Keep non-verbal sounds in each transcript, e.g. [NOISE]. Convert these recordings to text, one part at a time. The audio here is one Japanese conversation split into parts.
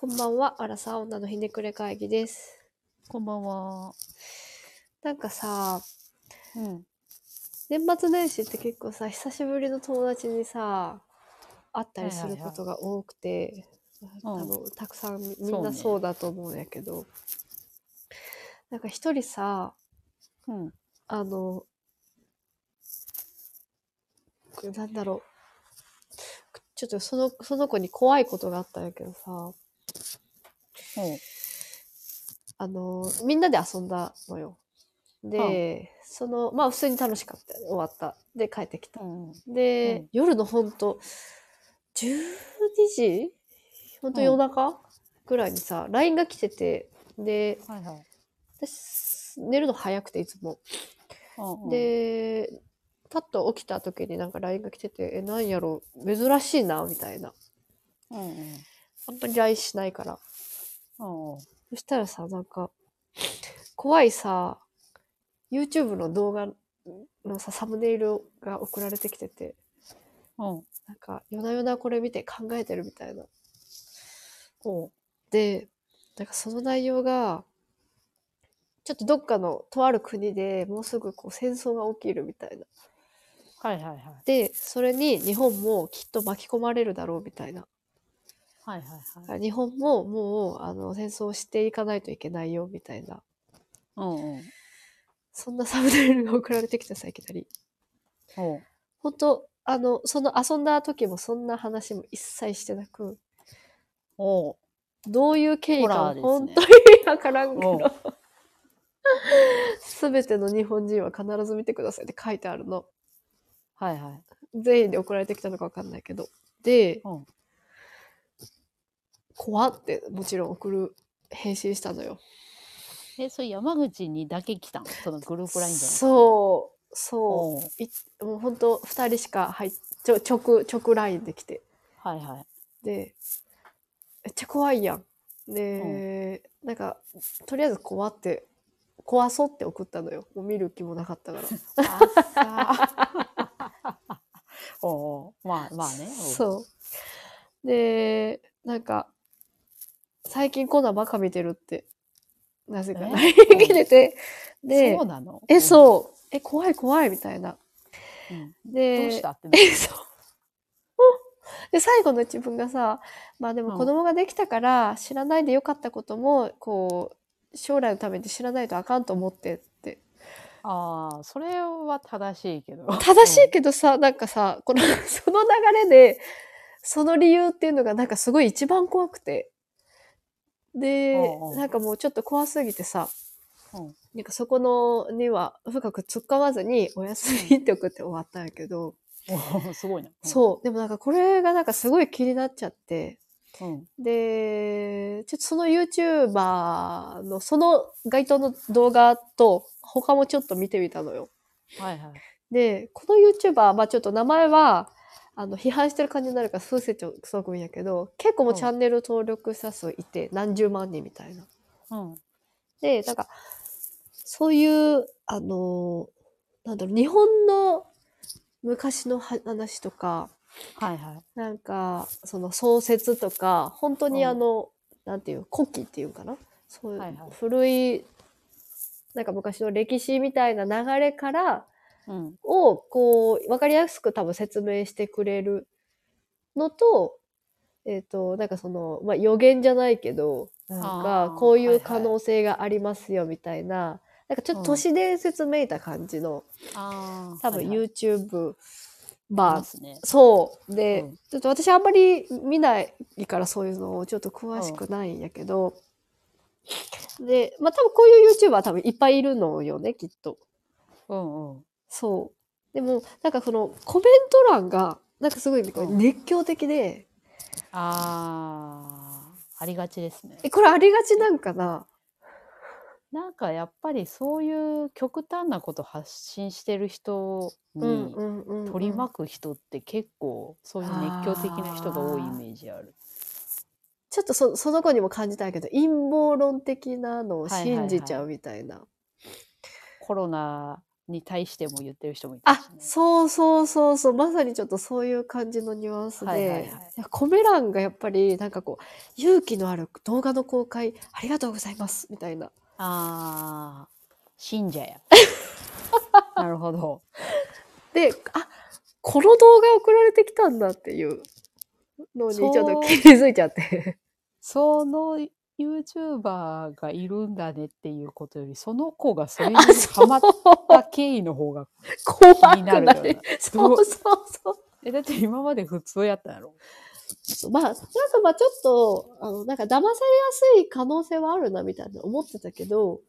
こんばんは、アラサー女のひねくれ会議です。こんばんは。なんかさ、うん。年末年始って結構さ、久しぶりの友達にさ、会ったりすることが多くて、多うん分たくさんみんなそうだと思うんやけど、なんか一人さ、うん。あの、なんだろう。ちょっとその、その子に怖いことがあったんやけどさ。あの、みんなで遊んだのよ。で、その、まあ普通に楽しかった。終わった。で、帰ってきた。うん。で、うん夜のほんと、12時？ほんとうん夜中、ぐらいにさ、LINE が来てて、で、はいはい。私、寝るの早くていつも。うんうん、で、パッと起きた時になんか LINE が来てて、え、なんやろ、珍しいな、みたいな。うんうん。あんまり LINE しないから。そしたらさ、なんか、怖いさ、YouTube の動画のさ、サムネイルが送られてきてて、うん。なんか、夜な夜なこれ見て考えてるみたいな。ほで、なんかその内容が、ちょっとどっかのとある国でもうすぐこう戦争が起きるみたいな。う。はいはいはい。で、それに日本もきっと巻き込まれるだろうみたいな。はいはいはい。日本ももうあの戦争をしていかないといけないよみたいな。うんうん。そんなサムネイルが送られてきてさ、いきなり。本当あの、その遊んだ時もそんな話も一切してなく、ほどういう経緯か本当にわからんけど、すべ [LAUGHS] ての日本人は必ず見てくださいって書いてあるの。う。はいはい。全員で送られてきたのかわかんないけど。で、うん。怖ってもちろん送る、返信したのよ。え、それ山口にだけ来たの？そのグループラインじゃなくて？そう、そう。いもう本当二人しか入っちょ直、直ラインできて。はいはい。で、めっちゃ怖いやん。で、なんか、とりあえず怖って、怖そうって送ったのよ。もう見る気もなかったから。あ [LAUGHS] おうまあまあね。そう。で、なんか、最近こんなんばっか見てるって、なぜかえ？[LAUGHS] LINE 来てて、でそう、なの？え、そう、え、怖い怖いみたいな。うん。うんで、どうしたってなえ、そう。で、最後の自分がさ、まあでもうん子供ができたから知らないでよかったことも、こう、将来のために知らないとあかんと思ってって。ああ、それは正しいけど。正しいけどさ、なんかさ、この、[LAUGHS] その流れで、その理由っていうのがなんかすごい一番怖くて。でうんう、んなんかもうちょっと怖すぎてさ、うんなんかそこのには深く突っ込まずにお休みって送って終わったんやけど、お [LAUGHS] すごいな。そう。でもなんかこれがなんかすごい気になっちゃって、うん。うん。で、ちょっとその YouTuber のその該当の動画と他もちょっと見てみたのよ。はいはい。で、この YouTuber、まあちょっと名前は、あの、批判してる感じになるから数せちょそくんやけど、結構もううんチャンネル登録者数いて、何十万人みたいな。うん。で、なんか、そういう、あの、なんだろう、日本の昔の話とか、はいはい。なんか、その創設とか、本当にうんあの、なんていう、古希っていうかな？そういう、はいはい古い、なんか昔の歴史みたいな流れから、うん。を、こう、わかりやすく多分説明してくれるのと、えっ、と、なんかその、まあ、予言じゃないけど、なんあか、ーこういはいうはい可能性がありますよ、みたいな、なんかちょっと都市伝説めいた感じの。多分はいはい YouTube バーね。そう。で、うんちょっと私あんまり見ないからそういうのをちょっと詳しくないんやけど、で、まあ多分こういう YouTuber 多分いっぱいいるのよね、きっと。うんうん。そう。でも、なんかそのコメント欄が、なんかすごい熱狂的で、ああ、ありがちですね。え、これありがちなんかな？なんかやっぱりそういう極端なこと発信してる人に取り巻く人って結構そういう熱狂的な人が多いイメージある。ちょっとそその子にも感じたけど、陰謀論的なのをはいはいはい信じちゃうみたいな。コロナに対しても言ってる人もいたあし、ね。そうそうそうそう。まさにちょっとそういう感じのニュアンスで、はいはいはいコメ欄がやっぱりなんかこう、勇気のある動画の公開ありがとうございますみたいな。ああ、信者や。[LAUGHS] なるほど。で、あ、この動画送られてきたんだっていうのにちょっと気づいちゃって。その YouTuber がいるんだねっていうことより、その子がそれに。ハマった経緯の方が怖気になる。るよな。そうそうそう。え、だって今まで普通やったやろ？まあ、なんかまあちょっと、あの、なんか騙されやすい可能性はあるなみたいな思ってたけど、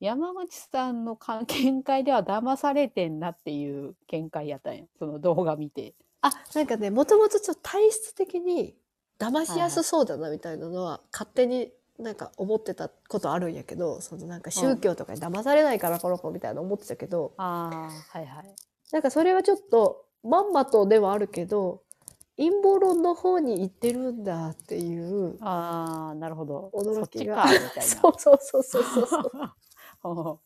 山口さんのか見解では騙されてんなっていう見解やったんや。その動画見て。あ、なんかね、もともとちょっと体質的に騙しやす。そうだなみたいなのは勝手になんか思ってたことあるんやけど、そのなんかうん。宗教とかに騙されないからこの子みたいな思ってたけど、ああ、はいはい。なんかそれはちょっとまんまとではあるけど、陰謀論の方に行ってるんだっていうああ、なるほど。そ驚きが、っちか、みたいな。[LAUGHS] そうそうそうそうそう [LAUGHS]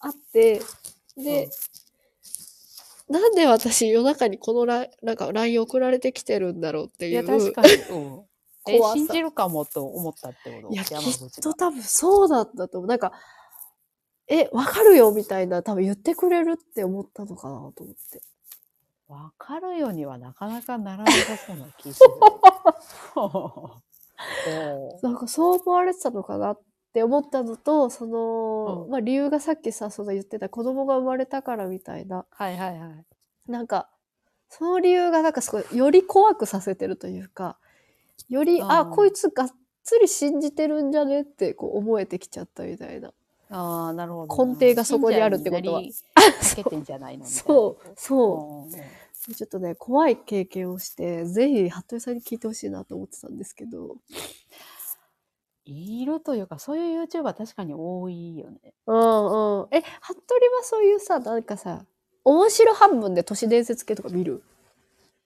あって、うで、ん。なんで私夜中にこのライなんか LINE 送られてきてるんだろうっていいや、確うかに。うん。[LAUGHS] え、怖さ。信じるかもと思ったってこいや、きっ口が。と多分そうだったと思う。なんか、え、わかるよみたいな、多分言ってくれるって思ったのかなと思って。わかるようにはなかなかならなさそうな気する。[LAUGHS] なんかそう思われてたのかなって思ったのと、その、うん。まあ理由がさっきさ、その言ってた子供が生まれたからみたいな、はいはいはい。なんか、その理由がなんかすごい、より怖くさせてるというか、より、あ、こあいつがっつり信じてるんじゃねってこう思えてきちゃったみたいな。あ、なるほど根な。底がそこにあるってことは。そう。そう、ちょっとね、怖い経験をして、ぜひ、服部さんに聞いてほしいなと思ってたんですけど。いるというか、そういう YouTuber 確かに多いよね。うんうん。え、服部はそういうさ、なんかさ、面白半分で都市伝説系とか見る？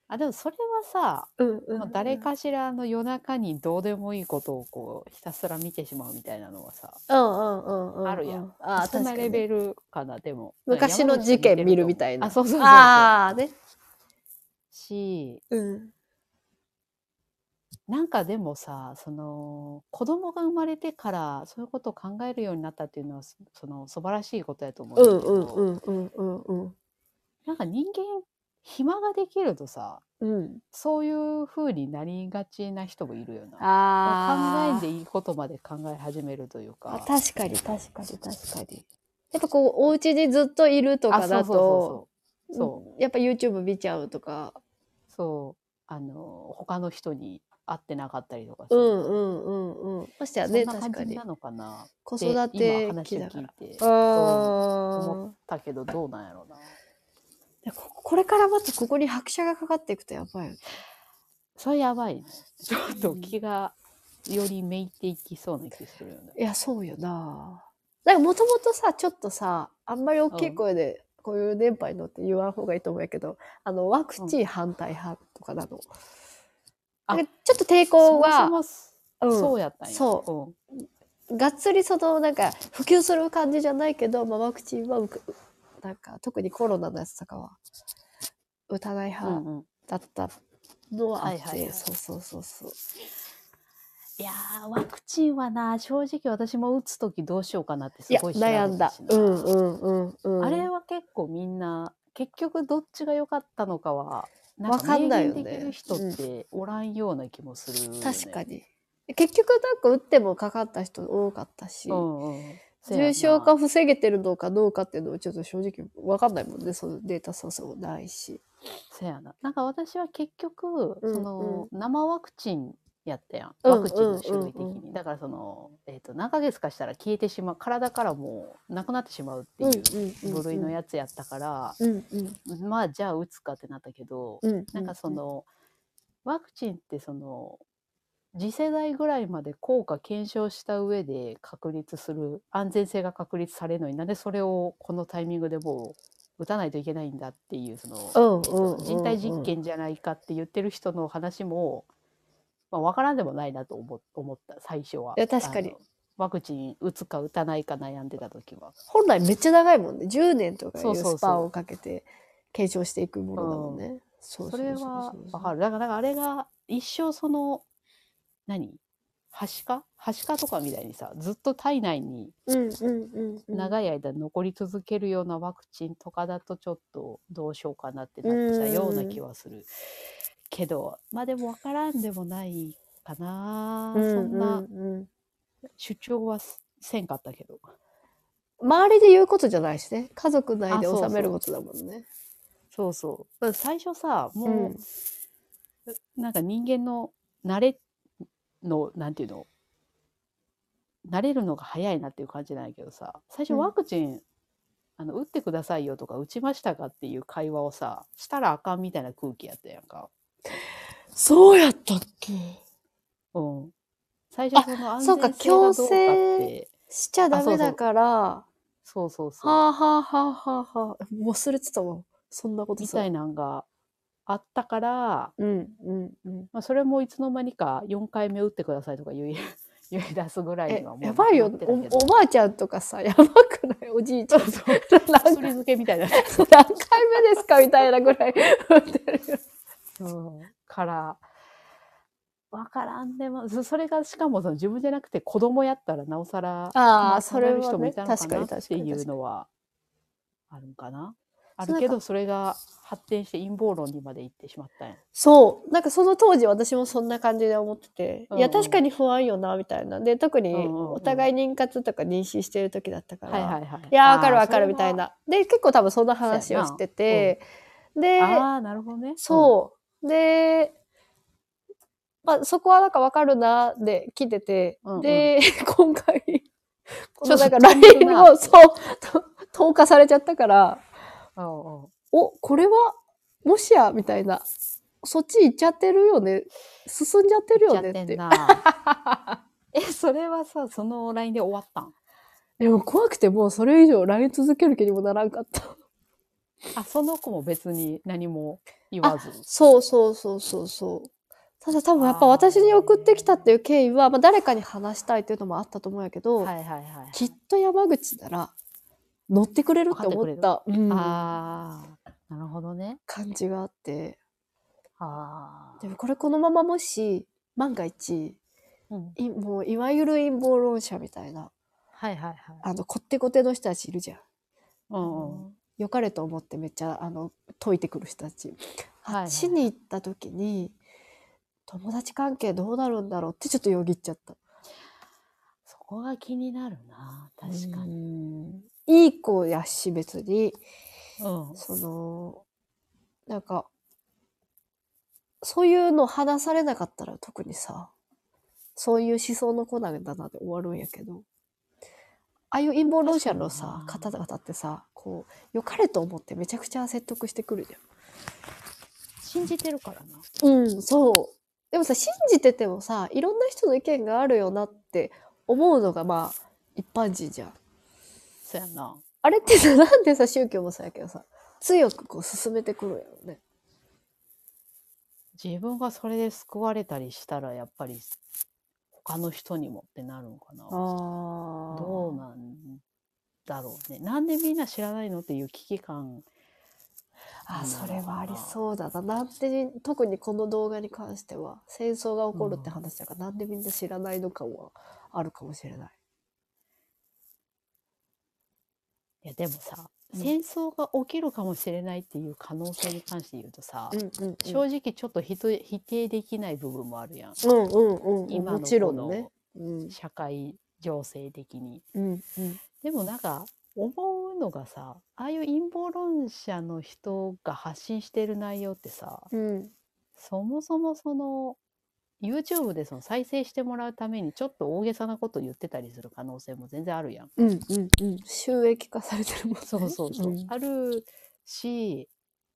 あ、でもそれはさ、うんうまあ、ん誰かしらの夜中にどうでもいいことをこうひたすら見てしまうみたいなのはさ、うんうんうんうんうん。あるやん。ああ、そんな確かにね。レベルかな、でも。昔の事件見るみたいな。そうそうそうそう。ああ、ね。し、うん。なんかでもさ、その子供が生まれてからそういうことを考えるようになったっていうのはそその素晴らしいことやと思ううんけど、うんうんうんうんうん。なんか人間暇ができるとさ、うん。そういう風になりがちな人もいるよな。考えんあでいいことまで考え始めるというあ。あか。確かに確かに確かに。やっぱこう、お家にずっといるとあ、かだそうそうと、そうそう。そう。うんやっぱ YouTube 見ちゃうとか。そう。あの、他の人に会ってなかったりとかすると、うんうんうんうん。そしたらね、確かに感じな。のかな子育て期だから。聞いて、思ったけどどうなんやろうな。でここれからまたここに拍車がかかっていくとやばいよね。それやばいね。ちょっとうん気がよりめいていきそうな気するよね。いや、そうよな。なんかもともとさ、ちょっとさ、あんまり大きい声で、こういう電波に乗って言わん方がいいと思うけど、あの、ワクチン反対派とかなの。あなんかちょっと抵そ抗もが、そもうんそうやったんや。そうん。がっつりその、なんか、普及する感じじゃないけど、まあ、ワクチンはなんか、特にコロナのやつとかは、打たないうん派うん。だったのはあって、はいはいはいそうそうそうそう。いやー、ワクチンはな、正直私も打つときどうしようかなってすごい悩んだ。うんうんうんうん。あれは結構みんな、結局どっちが良かったのかは、わかんないよね明言できる人っておらんような気もするよね、確かに。結局なんか打ってもかかった人多かったし、うんうん。重症化防げてるのかどうかっていうのはちょっと正直わかんないもんね。そのデータソースもないし。せやな。なんか私は結局、うんその、生ワクチンやったやん。うんワクチンの種類的うんうんに。だからその、えっ、と、何ヶ月かしたら消えてしまう、体からもうなくなってしまうっていう部類のやつやったから、うんうんまあじゃあ打つかってなったけど、うん。なんかそ、の、ワクチンってその、次世代ぐらいまで効果検証した上で確立する安全性が確立されるのになんでそれをこのタイミングでもう打たないといけないんだっていうその、人体実験じゃないかって言ってる人の話も、まあ、分からんでもないなと思思った最初は。いや確かにワクチン打つか打たないか悩んでた時は。本来めっちゃ長いもんね。10年とかいそうスパンをかけて検証していくものだもんね。それはわかる。る。だから、だからあれが一生その、何？はしか？はしかとかみたいにさ、ずっと体内にうんうんうんうん。長い間残り続けるようなワクチンとかだとちょっとどうしようかなってなっちゃうような気はする。けど、まあでも分からんでもないかな。うんそんなうんうん主張はすせんかったけど。周りで言うことじゃないしね。家族内であそうそう収めることだもんね。そうそう。だから最初さ、もう、うんなんか人間の慣れの、なんていうの、慣れるのが早いなっていう感じなんやけどさ、最初うんワクチン、あの打ってくださいよとか打ちましたかっていう会話をさしたらあかんみたいな空気やったやんか。そうやったっけ？うん、最初その安そうか全性がどうかっ強てしちゃダメだから、そうそうそうはあはあはあはあはあ。忘れてたわ。そんなことさみたい。なんがあったから、うんうんうん。まあ、それもいつの間にか4回目打ってくださいとか言い [LAUGHS] 言い出すぐらいえにはもうやばいよお。おばあちゃんとかさ、やばくない？おじいちゃん。そうそう何薬漬けみたいな。[LAUGHS] 何回目ですかみたいなぐらい打ってるよ。うん、から、わからんでも、そそれがしかもその自分じゃなくて子供やったらなおさら、あまあ、それる人もいたのかなってい。うのはあるんかな。あるけど、それが発展して陰謀論にまで行ってしまったんや。そう。なんかその当時私もそんな感じで思ってて、うんうんいや、確かに不安よな、みたいな。で、特にうんうんうんお互い妊活とか妊娠してる時だったから、はいはいはい。いやー、わかるわかるみたい。な。で、結構多分そんな話をしてて、うんああ、なるほどね。そう。で、まあ、そこはなんかわかるな、で聞いてて、うんうんで、[LAUGHS] 今回、[LAUGHS] このなんか LINE なを、そう、と [LAUGHS] 投下されちゃったから、うん。うお、これは、もしや、みたいな。そっち行っちゃってるよね。進んじゃってるよねって。え、それはさ、その LINE で終わったん？でも怖くてもうそれ以上 LINE 続ける気にもならんかった。あ、その子も別に何も言わず。そうそうそうそうそう。ただ多分やっぱ私に送ってきたっていう経緯は、まあ誰かに話したいっていうのもあったと思うんやけど、はいはいはい。きっと山口なら乗ってくれるって思った、うんああ、なるほどね。感じがあって。ああ。でもこれこのままもし万が一、うん、いもういわゆる陰謀論者みたいな、はいはいはい。あの、こってこての人たちいるじゃん。うんうん。良かれと思ってめっちゃあの解いてくる人たち、はいはいあっちに行った時に友達関係どうなるんだろうってちょっとよぎっちゃったそこが気になるな。確かに。にいい子やし別にうん。そのなんかそういうの話されなかったら特にさそういう思想の子なんだなって終わるんやけどああいう陰謀論者のさ確方々ってさこう良かれと思ってめちゃくちゃ説得してくるじゃん信じてるからな。うん、そう。でもさ、信じててもさ、いろんな人の意見があるよなって思うのがまあ、一般人じゃん。そうやな。あれってさ、なんでさ、宗教もそうやけどさ、強くこう進めてくるんやろね。自分がそれで救われたりしたら、やっぱり他の人にもってなるのかな。あどうなんだろうね。なんでみんな知らないのっていう危機感。あ、それはありそうだな。なんで、特にこの動画に関しては、戦争が起こるって話だから、なんでみんな知らないのかはあるかもしれない。いやでもさ、うん戦争が起きるかもしれないっていう可能性に関して言うとさ、うんうん、うん。正直ちょっと否定否定できない部分もあるやん。うんうんうんうん。今のもちろこのんね。うん。社会情勢的に。うんうん。でもなんか思うのがさああいう陰謀論者の人が発信してる内容ってさうん。そもそもその YouTube でその再生してもらうためにちょっと大げさなこと言ってたりする可能性も全然あるやん。うんうんうん。収益化されてるもんね。そうそうそう。んあるし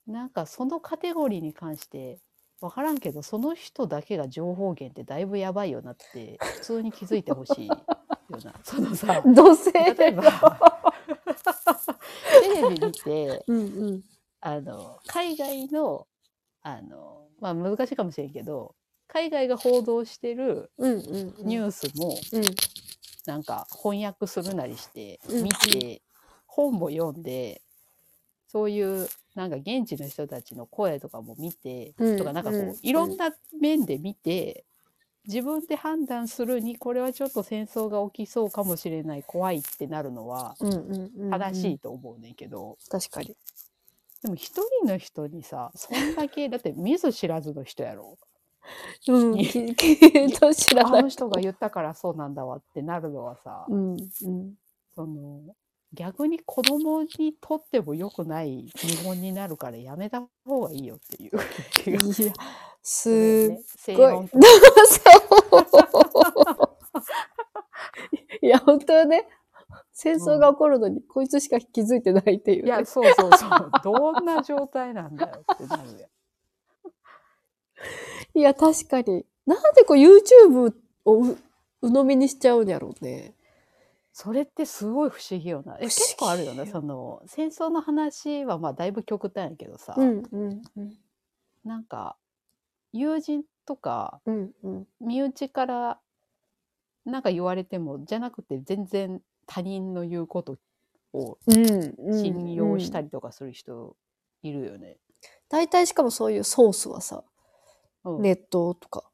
なんかそのカテゴリーに関して分からんけどその人だけが情報源ってだいぶやばいよなって普通に気づいてほしいよな。[LAUGHS] そのさ土星例えばテレビ見て [LAUGHS] うんうん。あの海外のあの、まあ、難しいかもしれんけど海外が報道してる。ニュースも、うん。なんか翻訳するなりしてうん見て、本も読んでそういうなんか現地の人たちの声とかも見て、うんとかなんかこう、うんいろんな面で見て自分で判断するにこれはちょっと戦争が起きそうかもしれない怖いってなるのは。正しい。と思うねんけど、確かに。でも一人の人にさそんだけだって見ず知らずの人やろ [LAUGHS] うん。にききっと知らない。あの人が言ったからそうなんだわってなるのはさ、うん。うん。その逆に子供にとっても良くない日本になるからやめた方がいいよっていう気がいや、[LAUGHS] すね正ごい論と [LAUGHS] いや、本当はね、戦争が起こるのに、こいつしか気づいてないっていう、いや、そうそうそう。どんな状態なんだよってなるやん。いや、確かに。なんでこう YouTube をう鵜呑みにしちゃうんやろうね。それってすごい不思議よな。え結構あるよな。その戦争の話はまあだいぶ極端やけどさ、うん、うん、うん。なんか友人とかうん、うん。身内からなんか言われてもじゃなくて全然他人の言うことをうん、うん。信用したり。りとかする人いるよね。大体しかもそういうソースはさ、うん、ネットとか。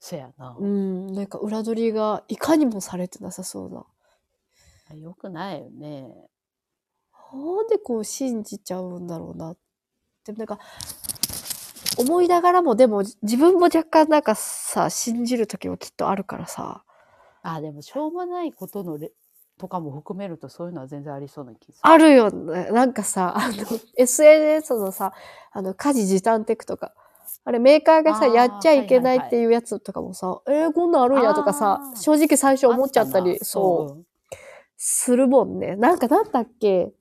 そやな。うん、なんか裏取りがいかにもされてなさそうな。よくないよね。なんでこう信じちゃうんだろうなって。なんか、思いながらも、でも自分も若干なんかさ、信じる時もきっとあるからさ。あでもしょうもないことのレとかも含めるとそういうのは全然ありそうな気がする。あるよね。なんかさ、あの、[LAUGHS] SNS のさ、あの、家事時短テクとか。あれ、メーカーがさ、あーやっちゃいけないっていうやつとかもさ、えー、こんなんあるんやとかさあ、ー。正直最初思っちゃったり、そう、んするもんね。なんかなんだっけ？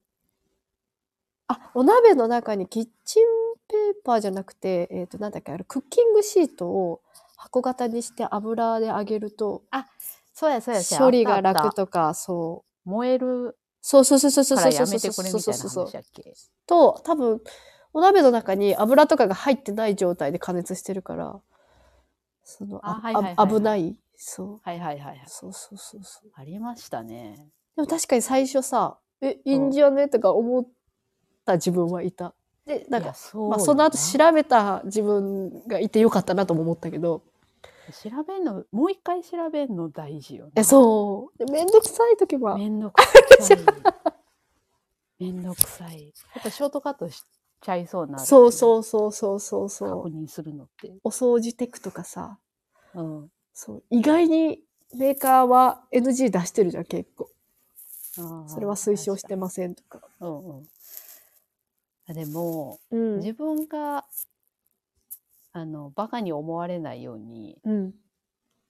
あ、お鍋の中にキッチンペーパーじゃなくて、えっ、と、なんだっけ、あれ、クッキングシートを箱型にして油で揚げると、そうやそうやそうや。処理が楽とか、そう。燃えるそうそうそうそうそうそうそうそうそう話やっけと、多分、お鍋の中に油とかが入ってない状態で加熱してるから、その、ああはいはいはいはい。危ない？そう。はいはいはいはい。そうそうそうそう。ありましたね。でも確かに最初さ、え、いいんじゃね？とか思った自分はいた。で、なんか、そうまあその後よ調べた自分がいてよかったなとも思ったけど、な調べんのもう一回調べんの大事よね。え、そう。でめんどくさい時は、めんどくさい。[LAUGHS] めんどくさい。やっぱショートカットしちゃいそうなそうそうそうそうそうそう。確認するのってお掃除テクとかさ、うんそう。意外にメーカーは NG 出してるじゃん、結構。あーそれは推奨してませんとか。うんうんあでもうん。自分があのバカに思われないようにうん。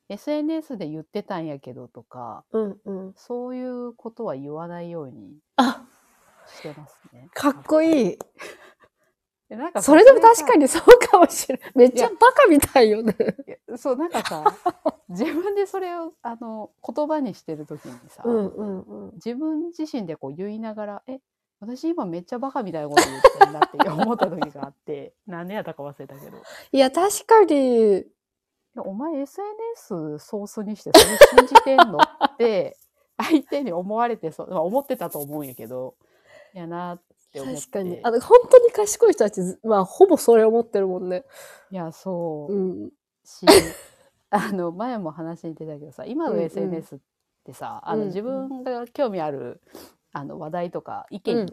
SNS で言ってたんやけどとかうんうん。そういうことは言わないようにあ、してますね。かっこいい。でなんかさそれでも確かににそうかもしれない。めっちゃバカみたいよね。そうなんかさ [LAUGHS] 自分でそれをあの言葉にしてる時にさ、うんうんうん。自分自身でこう言いながらえ私今めっちゃバカみたいなこと言ってんなって思った時があって [LAUGHS] 何年やったか忘れたけどいいや、確かに、やお前 SNS ソースにしてそれ信じてんのって相手に思われてそうまあ思ってたと思うんやけどやなって思って確かに。あの、本当に賢い人たち、まあ、ほぼそれ思ってるもんね。いやそう、うん。し [LAUGHS] あの前も話に出たけどさ今の SNS ってさ、あうんうんの自分が興味あるあの話題とか意見。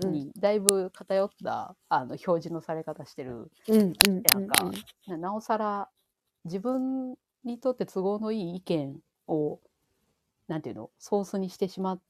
にだいぶ偏ったあの表示のされ方してるうんうんうんなんかななおさら自分にとって都合のいい意見をなんていうのソースにしてしまっ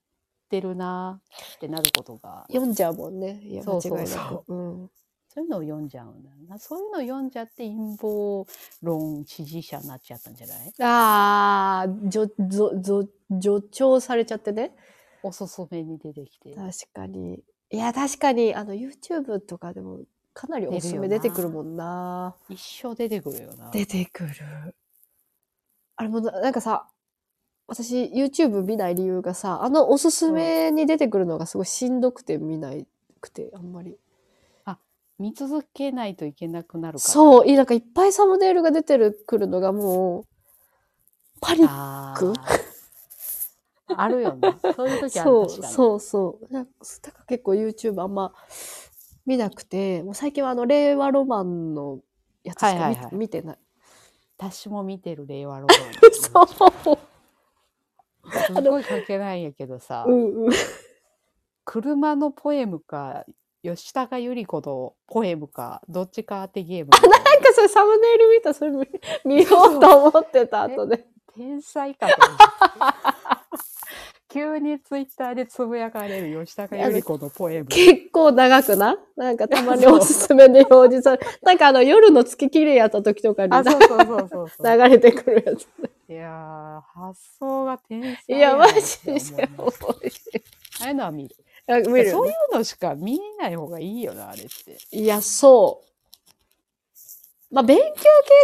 てるなってなることが読んじゃうもんね。いや、間そうそう違いなそく。うん。そういうのを読んじゃうんだよなそういうのを読んじゃって陰謀論支持者になっちゃったんじゃない？ああ、助、助、助、助長されちゃってね。おすすめに出てきて確かに。いや、確かに、あの、YouTube とかでも、かなりおすすめ出てくるもんな。一生出てくるよな。出てくる。あれもな、なんかさ、私 YouTube 見ない理由がさ、あのおすすめに出てくるのがすごいしんどくて見ないくて、あんまり。見続けないといけなくなるから。そう、いいなんかいっぱいサムネイルが出てるくるのがもう、パニックあるよね。そういう時あるそう。そうそう。なんか結構 YouTube あんま見なくて、もう最近はあの、令和ロマンのやつしか見,、はいはいはい見てない。私も見てる令和ロマン。[LAUGHS] そう。[LAUGHS] すごい書けないんやけどさ、うんうん。車のポエムか、吉高由里子のポエムか、どっちかってゲームみたいな。[LAUGHS] なんかそれサムネイル見た、それ見見ようと思ってた後で。天才かと思って。[LAUGHS] 急にツイッターでつぶやかれる吉高由里子のポエム。結構長くななんかたまにおすすめで表示されなんかあの夜の月綺麗やった時とかに。流れてくるやつ。いやー、発想が天才いや、マジでで面白い。ああいうのは見る。あ見るそういうのしか見ない方がいいよな、あれって。いや、そう。まあ、勉強系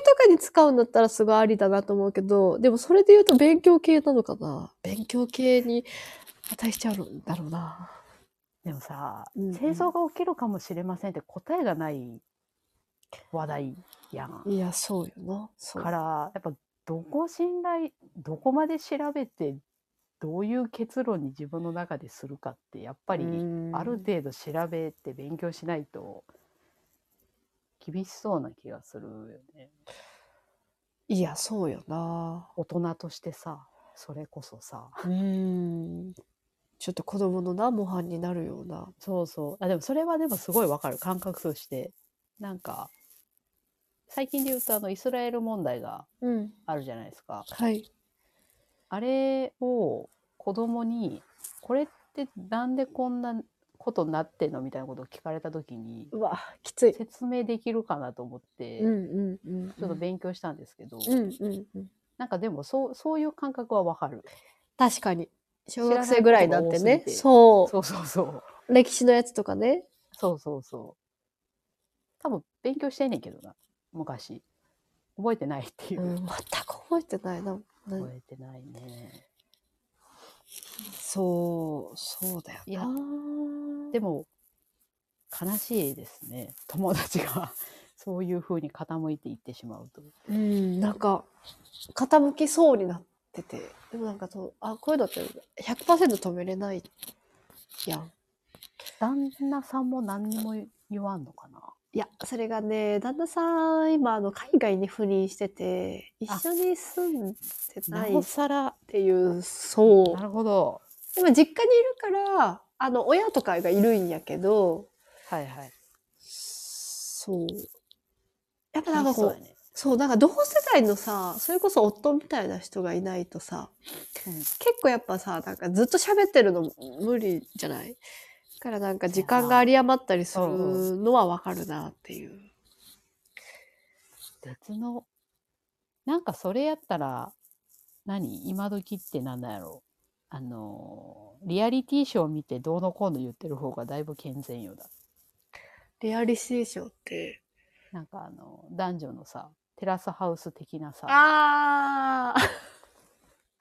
とかに使うんだったらすごいありだなと思うけど、でもそれで言うと勉強系なのかな勉強系に値しちゃうんだろうな。でもさ、うんうん戦争が起きるかもしれませんって答えがない話題やん。いや、そうよな。から、やっぱどこ信頼、どこまで調べて、どういう結論に自分の中でするかって、やっぱりうんある程度調べて勉強しないと厳しそうな気がするよね。いや、そうよな。大人としてさ、それこそさ。うん。ちょっと子供のな模範になるような。そうそう。あ、でもそれはでもすごいわかる。感覚として。なんか、最近で言うとあのイスラエル問題がうん。あるじゃないですか。はい。あれを子供に、これってなんでこんなことになってんのみたいなことを聞かれた時に、うわ、きつい。説明できるかなと思って、うんうんうん。ちょっと勉強したんですけど、うんうんうん。なんかでもそうそういう感覚はわかる。確かに。小学生ぐらいになってねことが多すぎ。てそう。そうそうそう。歴史のやつとかね。そうそうそう。多分勉強してんねんけどな、昔。覚えてないっていうう。ん、全く覚えてないな。な覚えてないね。そう、そうだよいやな。でも、悲しいですね。友達がそういう風に傾いていってしまうと。うん、なんか、傾きそうになってて。でもなんかと、あ、こういうのって100%止めれないやん。旦那さんも何にも言わんのかないや、それがね、旦那さん、今、あの、海外に赴任してて、一緒に住んでないっなおさら、ていう、そうな。るほど。でも実家にいるから、あの、親とかがいるんやけど、はいはい。そう。やっぱなんかこう、そうやね。そう、なんか同世代のさ、それこそ夫みたいな人がいないとさ、うん結構やっぱさ、なんかずっと喋ってるの無理じゃない？だからなんか時間が有り余ったりするのはわかるなっていう。別の、なんかそれやったら、何？今時ってなんだやろ？あの、リアリティショー見てどうのこうの言ってる方がだいぶ健全よだ。リアリティショーって。なんかあの、男女のさ、テラスハウス的なさ、あー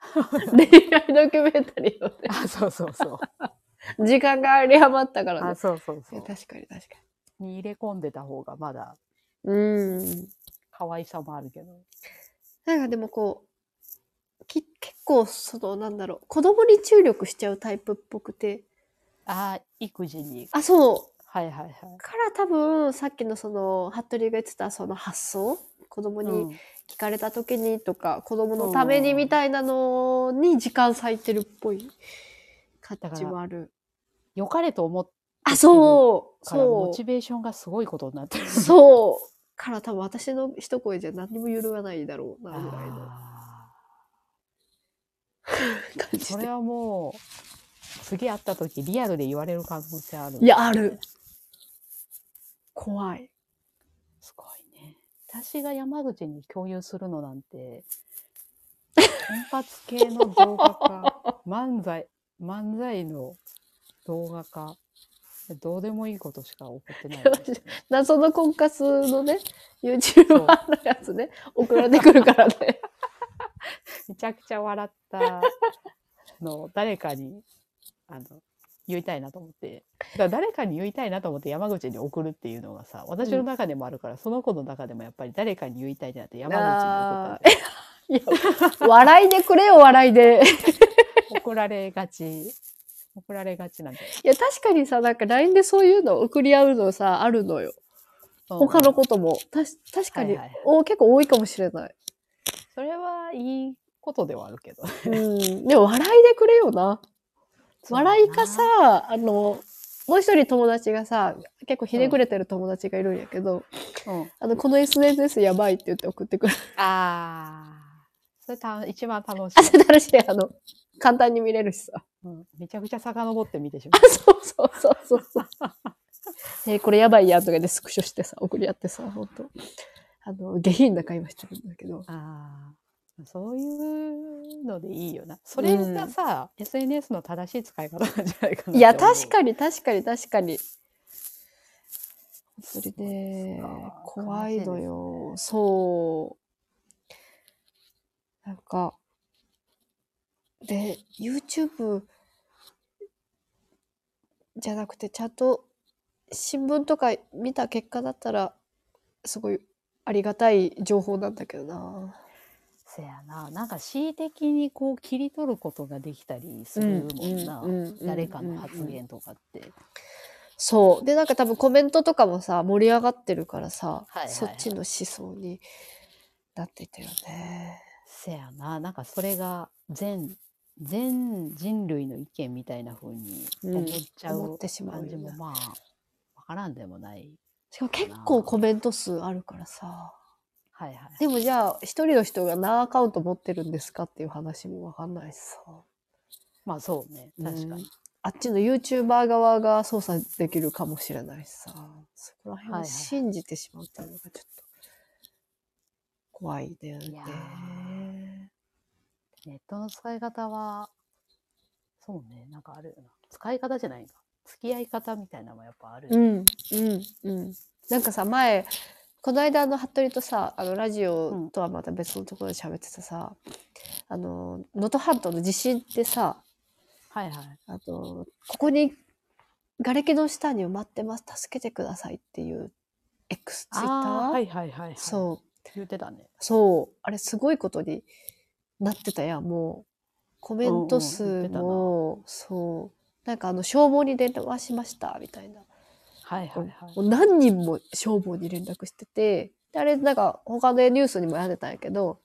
[LAUGHS] 恋愛ドキュメンタリーをね。あそうそうそう。[LAUGHS] 時間が有り余ったからあね。そうそうそ。いうや確かに確かに入れ込んでた方がまだに。うん。可愛さもあるけど。なんかでもこう、き結構そのなんだろう、子供に注力しちゃうタイプっぽくて。ああ、育児に。あ、そう。はいはいはい。から多分さっきのその服部が言ってたその発想？子供うんに聞かれた時にとか、子供のためにみたいなのに時間割いてるっぽい感じもある。良かれと思ってあ、そうからモそチベーションがすごいことになってる。うそうから多分私の一声じゃ何にも揺るがないだろうなぐらいのあ感ーじで。それはもう、次会った時リアルで言われる可能性ある。いや、ある。。怖い。すごいね。私が山口に共有するのなんて、[LAUGHS] 金髪系の動画か、漫才、漫才の動画か、どうでもいいことしか送ってない。[LAUGHS] 謎の婚活のね、YouTuber のやつね、送られてくるからね。[LAUGHS] めちゃくちゃ笑ったのを誰かにあの言いたいなと思ってだから誰かに言いたいなと思って山口に送るっていうのがさ私の中でもあるから、その子の中でもやっぱり誰かに言いたいってなって山口に送ったんですよいや、笑いでくれよ、笑いで。送送られがち。送られがちなんだよ。い？や、確かにさ、なんか LINE でそういうの送り合うのさ、あるのよ。他のことも。たし確かに、はいはいはいお結構多いかもしれない。それはいいことではあるけど。うん。でも笑いでくれよな。笑いかさ、あの、もう一人友達がさ、結構ひねくれてる友達がいるんやけど、うん、あの、この SNS やばいって言って送ってくる。ああ、それた一番楽しあ、いそ。れ楽しい。あの、簡単に見れるしさ。うん、めちゃくちゃ遡って見てしま [LAUGHS] そうそうそうそうそう。えーこれやばいやとかでスクショしてさ、送り合ってさ、ほんと。あの、下品な会話してるんだけど。う。ああ、そういうのでいいよな。それがさ、SNS の正しい使い方なんじゃないかな。いや、確かに確かに確かに。そうで怖いのよ。そう。なんか、で、YouTube じゃなくて、ちゃんと新聞とか見た結果だったら、すごいありがたい情報なんだけどな。せやな。なんか恣意的にこう切り取ることができたりするもんな。誰かの発言とかって。そう。で、なんか多分コメントとかもさ、盛り上がってるからさ、はいはいそっちの思想になっていたよね。せやな。なんかそれが全、全人類の意見みたいな風に思っちゃう思ってしまうよね感じもまあ、わからんでもない。しかも結構コメント数あるからさ。はいはい。でもじゃあ、一人の人が何アカウント持ってるんですかっていう話もわかんないしさ。まあそうね。確かうんに。あっちの YouTuber 側が操作できるかもしれないしさ。そこら辺をはいはい信じてしまうっていうのがちょっと怖いんだよねいや。ネットの使い方は、そうね。なんかあるよな。使い方じゃないか。付き合い方みたいなのもやっぱあるよね。うん、うん、うん。なんかさ、前、この間あの、服部とさ、あの、ラジオとはまた別のところで喋ってたさ、あの、能登半島の地震ってさ、はいはい。あの、ここに、瓦礫の下に埋まってます、助けてくださいっていう X、ツイッター、あーはいはいはい、はい。そう、言ってたね。そう、あれすごいことになってたやん、もう。コメント数も、そう、なんかあの、消防に連絡はしました、みたいな。はいはいはい。もう何人も消防に連絡してて、であれなんか他のニュースにもやってたんやけど、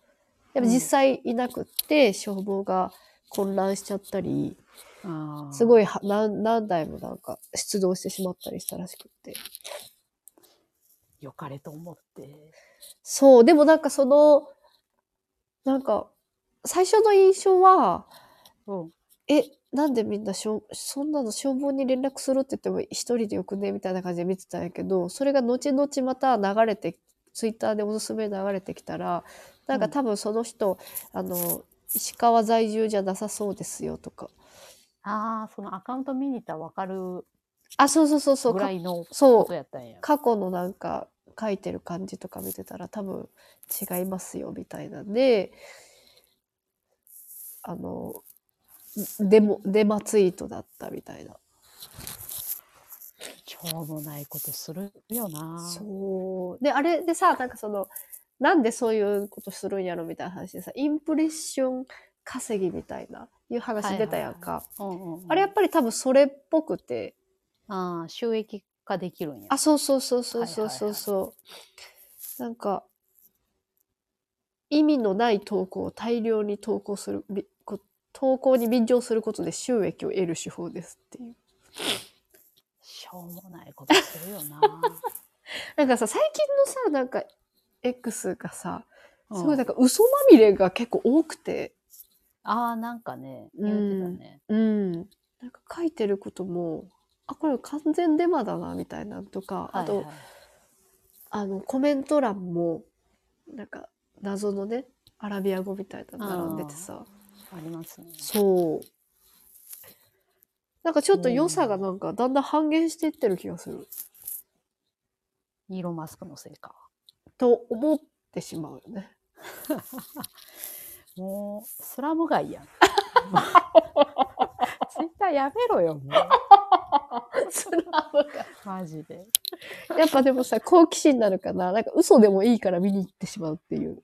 やっぱ実際いなくって消防が混乱しちゃったり、すごいは何何台もなんか出動してしまったりしたらしくって。良かれと思って。そう、でもなんかその、なんか最初の印象は、うん。え、なんでみんな消そんなの消防に連絡するって言っても一人でよくねみたいな感じで見てたんやけど、それが後々また流れて、ツイッターでおすすめ流れてきたら、なんかうん多分その人、あの、石川在住じゃなさそうですよとか。ああ、そのアカウント見に行ったら分かるあ、そうそうそうそう。ぐらかいのそう。過去のなんか書いてる感じとか見てたら多分違いますよみたいなんで、あの、デモ、デマツイートだったみたいな。しょうもないことするよな。そう。で、あれでさ、なんかその、なんでそういうことするんやろみたいな話でさ、インプレッション稼ぎみたいな、いう話出たやんか。うんうんうんあれやっぱり多分それっぽくて、ああ、収益化できるんや。あ、そうそうそうそうそうそうはいはいはいそう。なんか、意味のない投稿を大量に投稿する、投稿に便乗することで収益を得る手法ですっていう。しょうもないことするよな。[LAUGHS] なんかさ、最近のさ、なんか、X がさ、すごいなんか。か嘘まみれが結構多くて、ああ、なんかね、言ってたね。うん。なんか書いてることも、あ、これ完全デマだな、みたいなのとか、あと、はいはいあの、コメント欄も、なんか、謎のね、アラビア語みたいなの並んでてさ、ありますね。そう。なんかちょっと良さがなんかだんだん半減していってる気がする。イーロン・マスクのせいか。と思ってしまうよね。[LAUGHS] もう、スラム街やん。[LAUGHS] ツイッターやめろよ、もう。[LAUGHS] マジで。やっぱでもさ、好奇心なのかななんか嘘でもいいから見に行ってしまうっていう。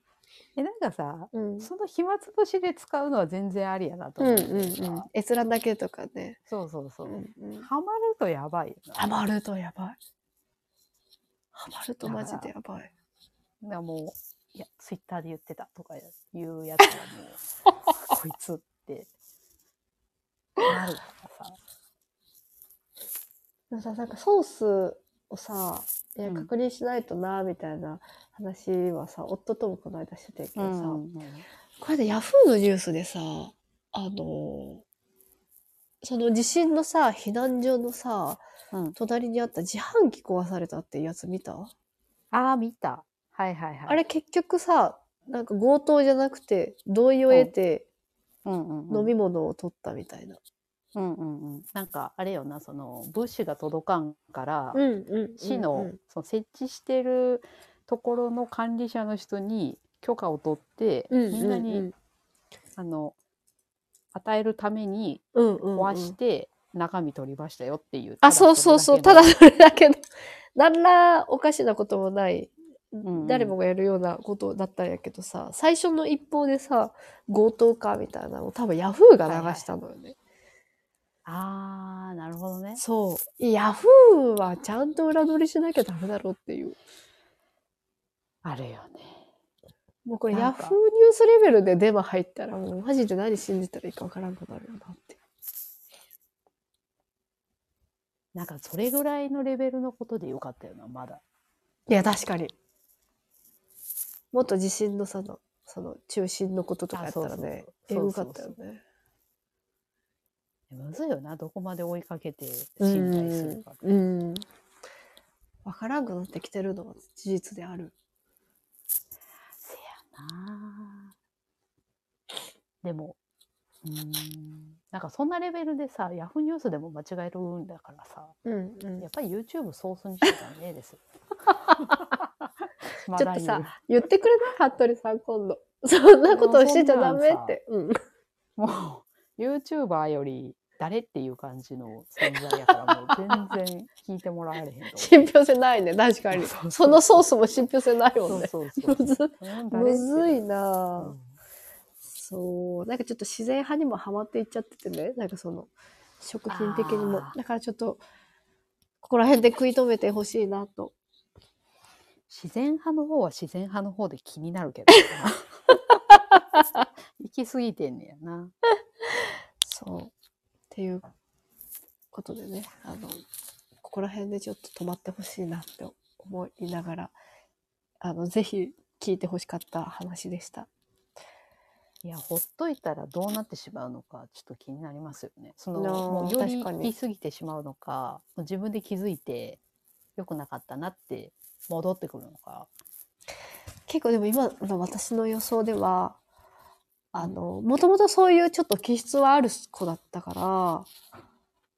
えなんかさうん。その暇つぶしで使うのは全然ありやなとうんうん思うんうん。閲覧だけとかね。そうそうそうう、んうん。ハマるとやばいよなハマるとやばい。ハマるとマジでやばい。だもういやツイッターで言ってたとかいうやつはもう [LAUGHS] こいつってなるからさでもさ、なんかソースをさ、いやうん。確認しないとな、みたいな話はさ、夫ともこの間しててんけどさ、これでヤフーのニュースでさ、あのーその地震のさ、避難所のさ、うん。隣にあった自販機壊されたっていうやつ見た、ああ見た。はいはいはい。あれ結局さ、なんか強盗じゃなくて、同意を得てうんうんうん。飲み物を取ったみたいな。うんうんうんなんかあれよなその物資が届かんから、んうん市の,、その設置してるところの管理者の人に許可を取って、うんみんなに、うんあの与えるためにうんうんうん壊して中身取りましたよっていう。あ、そうそうそう。ただそれだけの、[LAUGHS] 何らおかしなこともない、んうん誰もがやるようなことだったんやけどさ、最初の一報でさ、強盗かみたいなのを多分ヤフーが流したのよね。ああなるほどね。そう。ヤフーはちゃんと裏取りしなきゃダメだろうっていう。あるよね。もうこれヤフーニュースレベルでデマ入ったらもうマジで何信じたらいいかわからんくなるよなって。なんかそれぐらいのレベルのことでよかったよなまだ。いや、確かに。もっと地震のその、その中心のこととかやったらね、あそうそうエグかったよね。むずいよなどこまで追いかけて信頼するか。うん。うんわからんくなってきてるのは事実である。せやなでもうーんなんかそんなレベルでさヤフーニュースでも間違えるんだからさうんうんやっぱり YouTube ソースにしちゃダメですよ。ま [LAUGHS] ちょっとさ、言ってくれない？服部さん今度。そんなことをしてちゃダメって。[LAUGHS] うん。もう YouTuber より誰っていう感じの存在やからもう全然聞いてもらわれへん。[LAUGHS] 信憑性ないね、確かに。そのソースも信憑性ないもんね。むずいな、うんそう。なんかちょっと自然派にもハマっていっちゃっててね。なんかその、食品的にもだからちょっと、ここら辺で食い止めてほしいなと。自然派の方は自然派の方で気になるけどな [LAUGHS] 行き過ぎてんねやな。そう。っていうことでね、あの、ここら辺でちょっと止まってほしいなって思いながら、あの、ぜひ聞いてほしかった話でした。いやほっといたらどうなってしまうのかちょっと気になりますよね。そのもうより言い過ぎてしまうのかもう自分で気づいて良くなかったなって戻ってくるのか。結構でも今の私の予想では、あの、もともとそういうちょっと気質はある子だったか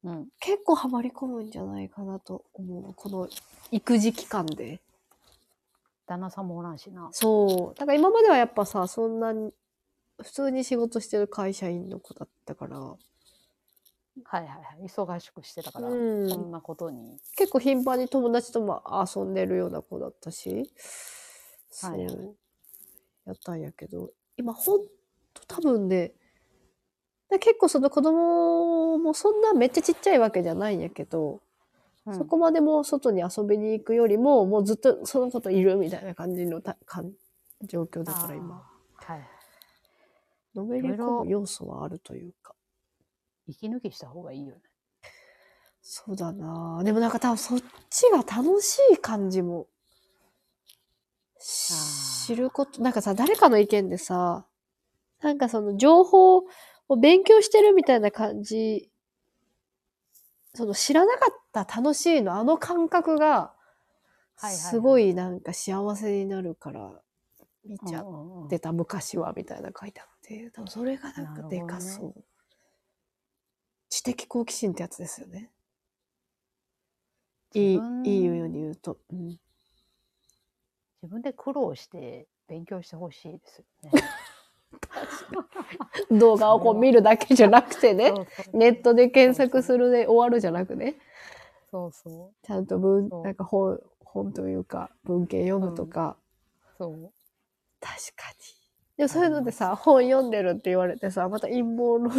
ら、うん、結構ハマり込むんじゃないかなと思う。この育児期間で。旦那さんもおらんしな。そう。だから今まではやっぱさ、そんなに、普通に仕事してる会社員の子だったから、はいはいはい忙しくしてたから、うんこんなことに。結構頻繁に友達とも遊んでるような子だったし、そう、はいはいやったんやけど、今ほんと多分ね、で結構その子供もそんなめっちゃちっちゃいわけじゃないんやけど、うんそこまでもう外に遊びに行くよりも、もうずっとその子といるみたいな感じのたかん状況だから今。はい。のめり込む要素はあるというか。息抜きした方がいいよね。そうだなぁでもなんか多分そっちが楽しい感じも知ること、なんかさ、誰かの意見でさ、なんかその情報を勉強してるみたいな感じ、その知らなかった楽しいのあの感覚が、すごいなんか幸せになるから見ちゃってた昔はみたいな書いてあって、多分それがなんかでかそう。知的好奇心ってやつですよね。いいいいように言うと。うん、自分で苦労して勉強してほしいですよね。[LAUGHS] [LAUGHS] 動画をこう見るだけじゃなくてねネットで検索するで終わるじゃなくね、そうそうちゃんと文なんか本、本というか文献読むとか、そう。確かでもそういうのでさ、本読んでるって言われてさ、また陰謀論の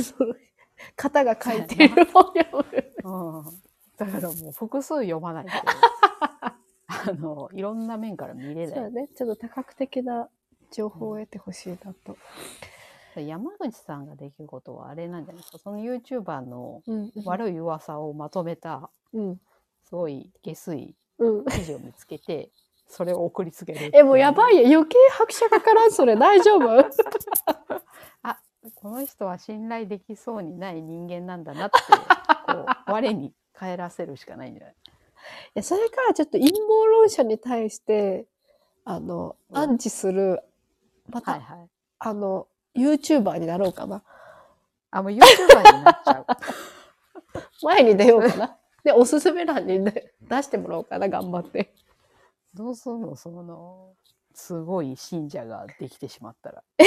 方が書いている本読む。うん。だからもう複数読まないと、[LAUGHS] あの、いろんな面から見れない。そうだね。ちょっと多角的な情報を得てほしいなと。山口さんができることはあれなんじゃないですか？その YouTuber のうん。悪い噂をまとめた、うん。すごい下水うん。記事を見つけて、それを送りつける。え、もうやばい。いよ。余計拍車かからん、それ。大丈夫？[LAUGHS] あ、この人は信頼できそうにない人間なんだなって、こう、我に返らせるしかないんじゃない？いや、それからちょっと陰謀論者に対して、あの、うんアンチする、また、はいはい。あの、YouTuber になろうかな。あ、もう YouTuber になっちゃう。[LAUGHS] 前に出ようかな。で、おすすめ欄に、ね、出してもらおうかな、頑張って。どうすんのその、すごい信者ができてしまったら。[LAUGHS]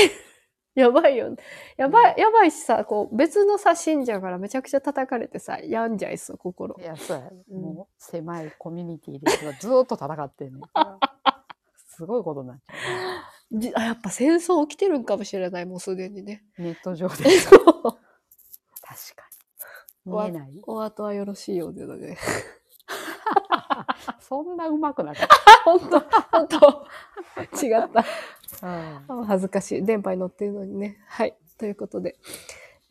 やばいよ。やばい、やばいしさ、こう、別のさ、信者からめちゃくちゃ叩かれてさ、病んじゃいそう、心い。や、そうや。うんもう狭いコミュニティでずっと戦ってんね。[LAUGHS] すごいことになっちゃじあやっぱ戦争起きてるんかもしれない、もうすでにね。う。ネット上で。[LAUGHS] 確かに。見えない？お後はよろしいようでだね。[LAUGHS] そんなうまくなかっ [LAUGHS] 本当本当違った。た。あ恥ずかしい。電波に乗ってるのにね。はい。ということで、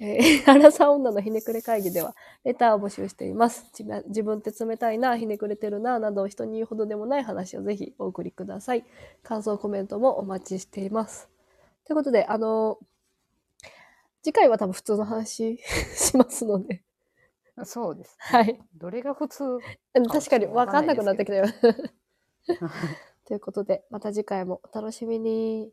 えー、アラサー女のひねくれ会議では、レターを募集しています。自分って冷たいな、ひねくれてるな、など人に言うほどでもない話をぜひお送りください。感想、コメントもお待ちしています。ということで、あの次回は多分普通の話 [LAUGHS] しますので、そうです。はい。どれが普通確かに分かんなくなってきたよ。け [LAUGHS] ということで、また次回もお楽しみに。